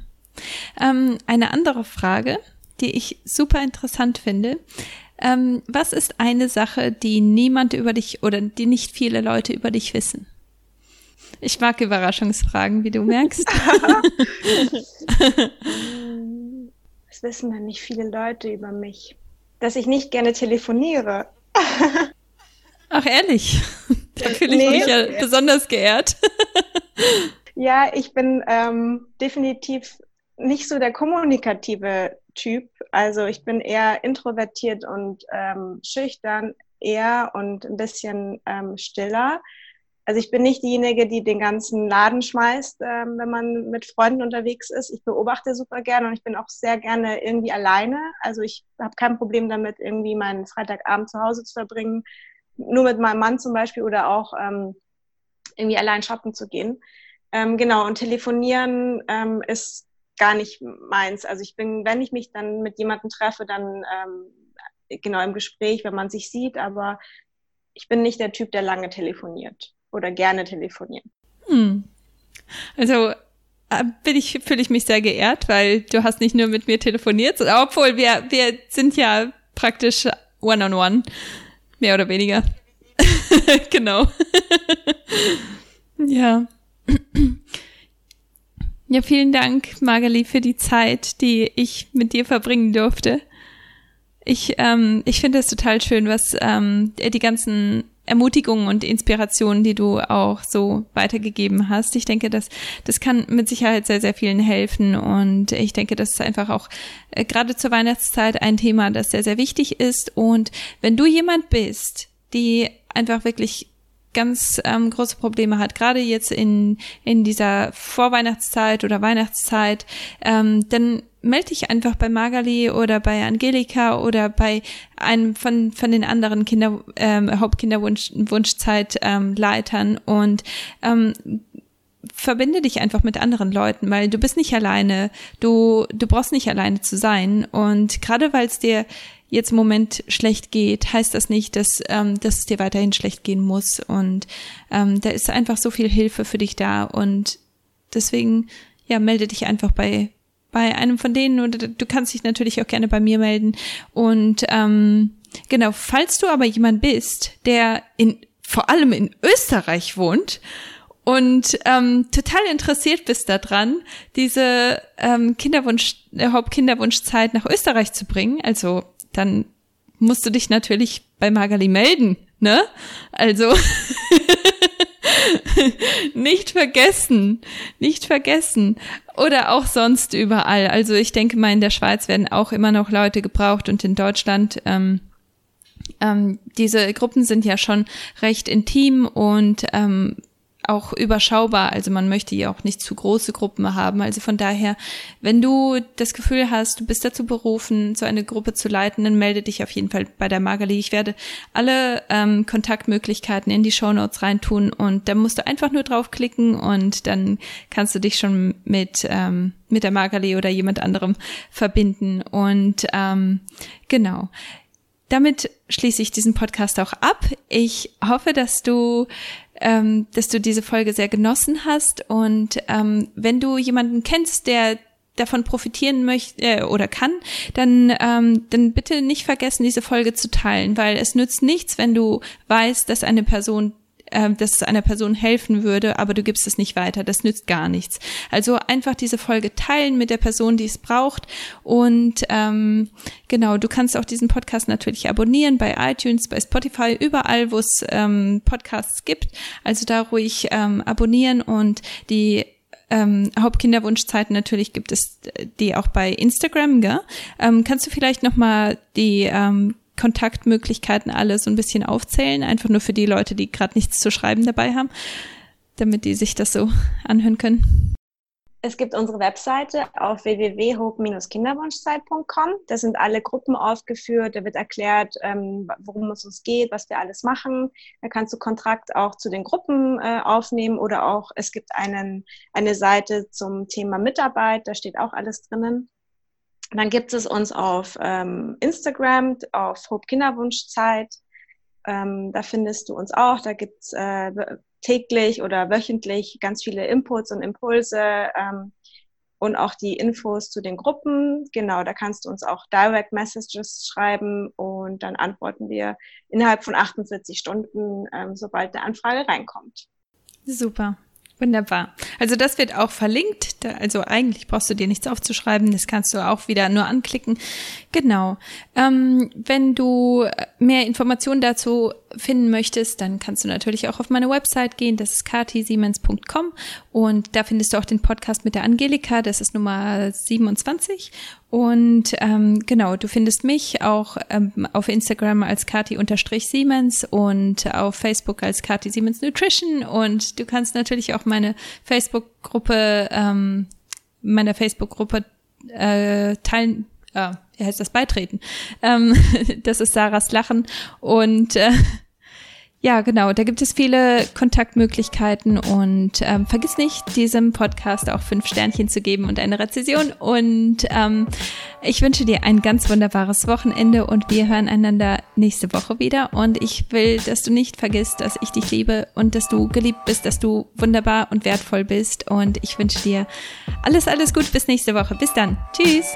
Ähm, eine andere Frage, die ich super interessant finde. Ähm, was ist eine Sache, die niemand über dich oder die nicht viele Leute über dich wissen? Ich mag Überraschungsfragen, wie du merkst. Was wissen denn nicht viele Leute über mich? Dass ich nicht gerne telefoniere. Ach, ehrlich? Da fühle ich nee. mich ja besonders geehrt. Ja, ich bin ähm, definitiv nicht so der kommunikative Typ. Also ich bin eher introvertiert und ähm, schüchtern eher und ein bisschen ähm, stiller. Also ich bin nicht diejenige, die den ganzen Laden schmeißt, ähm, wenn man mit Freunden unterwegs ist. Ich beobachte super gerne und ich bin auch sehr gerne irgendwie alleine. Also ich habe kein Problem damit, irgendwie meinen Freitagabend zu Hause zu verbringen, nur mit meinem Mann zum Beispiel oder auch ähm, irgendwie allein shoppen zu gehen. Ähm, genau, und telefonieren ähm, ist gar nicht meins. Also ich bin, wenn ich mich dann mit jemandem treffe, dann ähm, genau im Gespräch, wenn man sich sieht, aber ich bin nicht der Typ, der lange telefoniert oder gerne telefoniert. Hm. Also äh, bin ich, fühle ich mich sehr geehrt, weil du hast nicht nur mit mir telefoniert, obwohl wir, wir sind ja praktisch one-on-one, -on -one, mehr oder weniger. genau. ja. Ja, vielen Dank, Magali, für die Zeit, die ich mit dir verbringen durfte. Ich, ähm, ich finde es total schön, was ähm, die ganzen Ermutigungen und Inspirationen, die du auch so weitergegeben hast. Ich denke, dass das kann mit Sicherheit sehr, sehr vielen helfen. Und ich denke, das ist einfach auch äh, gerade zur Weihnachtszeit ein Thema, das sehr, sehr wichtig ist. Und wenn du jemand bist, die einfach wirklich ganz ähm, große Probleme hat, gerade jetzt in, in dieser Vorweihnachtszeit oder Weihnachtszeit, ähm, dann melde dich einfach bei Magali oder bei Angelika oder bei einem von, von den anderen Kinder, ähm, Hauptkinderwunschzeit-Leitern ähm, und ähm, verbinde dich einfach mit anderen Leuten, weil du bist nicht alleine, du, du brauchst nicht alleine zu sein. Und gerade weil es dir jetzt im Moment schlecht geht, heißt das nicht, dass, ähm, dass es dir weiterhin schlecht gehen muss. Und ähm, da ist einfach so viel Hilfe für dich da. Und deswegen, ja, melde dich einfach bei, bei einem von denen oder du kannst dich natürlich auch gerne bei mir melden. Und ähm, genau, falls du aber jemand bist, der in vor allem in Österreich wohnt und ähm, total interessiert bist daran, diese ähm, Kinderwunsch, äh, Hauptkinderwunschzeit nach Österreich zu bringen, also dann musst du dich natürlich bei Magali melden, ne? Also nicht vergessen, nicht vergessen. Oder auch sonst überall. Also ich denke mal, in der Schweiz werden auch immer noch Leute gebraucht und in Deutschland. Ähm, ähm, diese Gruppen sind ja schon recht intim und ähm, auch überschaubar. Also man möchte ja auch nicht zu große Gruppen haben. Also von daher, wenn du das Gefühl hast, du bist dazu berufen, so eine Gruppe zu leiten, dann melde dich auf jeden Fall bei der Magali. Ich werde alle ähm, Kontaktmöglichkeiten in die Show Notes reintun und da musst du einfach nur draufklicken und dann kannst du dich schon mit ähm, mit der Magali oder jemand anderem verbinden. Und ähm, genau. Damit schließe ich diesen Podcast auch ab. Ich hoffe, dass du ähm, dass du diese Folge sehr genossen hast. Und ähm, wenn du jemanden kennst, der davon profitieren möchte äh, oder kann, dann, ähm, dann bitte nicht vergessen, diese Folge zu teilen, weil es nützt nichts, wenn du weißt, dass eine Person äh, dass es einer Person helfen würde, aber du gibst es nicht weiter. Das nützt gar nichts. Also einfach diese Folge teilen mit der Person, die es braucht. Und ähm, genau, du kannst auch diesen Podcast natürlich abonnieren bei iTunes, bei Spotify, überall, wo es ähm, Podcasts gibt. Also da ruhig ähm, abonnieren und die ähm, Hauptkinderwunschzeiten natürlich gibt es die auch bei Instagram, gell? Ähm, kannst du vielleicht noch mal die ähm, Kontaktmöglichkeiten alle so ein bisschen aufzählen, einfach nur für die Leute, die gerade nichts zu schreiben dabei haben, damit die sich das so anhören können? Es gibt unsere Webseite auf www.hope-kinderwunschzeit.com. Da sind alle Gruppen aufgeführt. Da wird erklärt, ähm, worum es uns geht, was wir alles machen. Da kannst du Kontrakt auch zu den Gruppen äh, aufnehmen oder auch es gibt einen, eine Seite zum Thema Mitarbeit. Da steht auch alles drinnen. Dann gibt es uns auf ähm, Instagram, auf Hope Kinderwunschzeit. Ähm, da findest du uns auch. Da gibt's äh, täglich oder wöchentlich ganz viele Inputs und Impulse ähm, und auch die Infos zu den Gruppen. Genau, da kannst du uns auch Direct Messages schreiben und dann antworten wir innerhalb von 48 Stunden, ähm, sobald eine Anfrage reinkommt. Super. Wunderbar. Also das wird auch verlinkt. Also eigentlich brauchst du dir nichts aufzuschreiben. Das kannst du auch wieder nur anklicken. Genau. Ähm, wenn du mehr Informationen dazu finden möchtest, dann kannst du natürlich auch auf meine Website gehen. Das ist katisiemens.com und da findest du auch den Podcast mit der Angelika. Das ist Nummer 27. Und ähm, genau, du findest mich auch ähm, auf Instagram als Kati-Siemens und auf Facebook als Kati Siemens Nutrition. Und du kannst natürlich auch meine Facebook-Gruppe, ähm, meiner Facebook-Gruppe äh, teilen, äh, wie heißt das, beitreten. Ähm, das ist Sarahs Lachen. Und äh, ja, genau, da gibt es viele Kontaktmöglichkeiten und ähm, vergiss nicht, diesem Podcast auch fünf Sternchen zu geben und eine Rezession. Und ähm, ich wünsche dir ein ganz wunderbares Wochenende und wir hören einander nächste Woche wieder. Und ich will, dass du nicht vergisst, dass ich dich liebe und dass du geliebt bist, dass du wunderbar und wertvoll bist. Und ich wünsche dir alles, alles gut bis nächste Woche. Bis dann. Tschüss.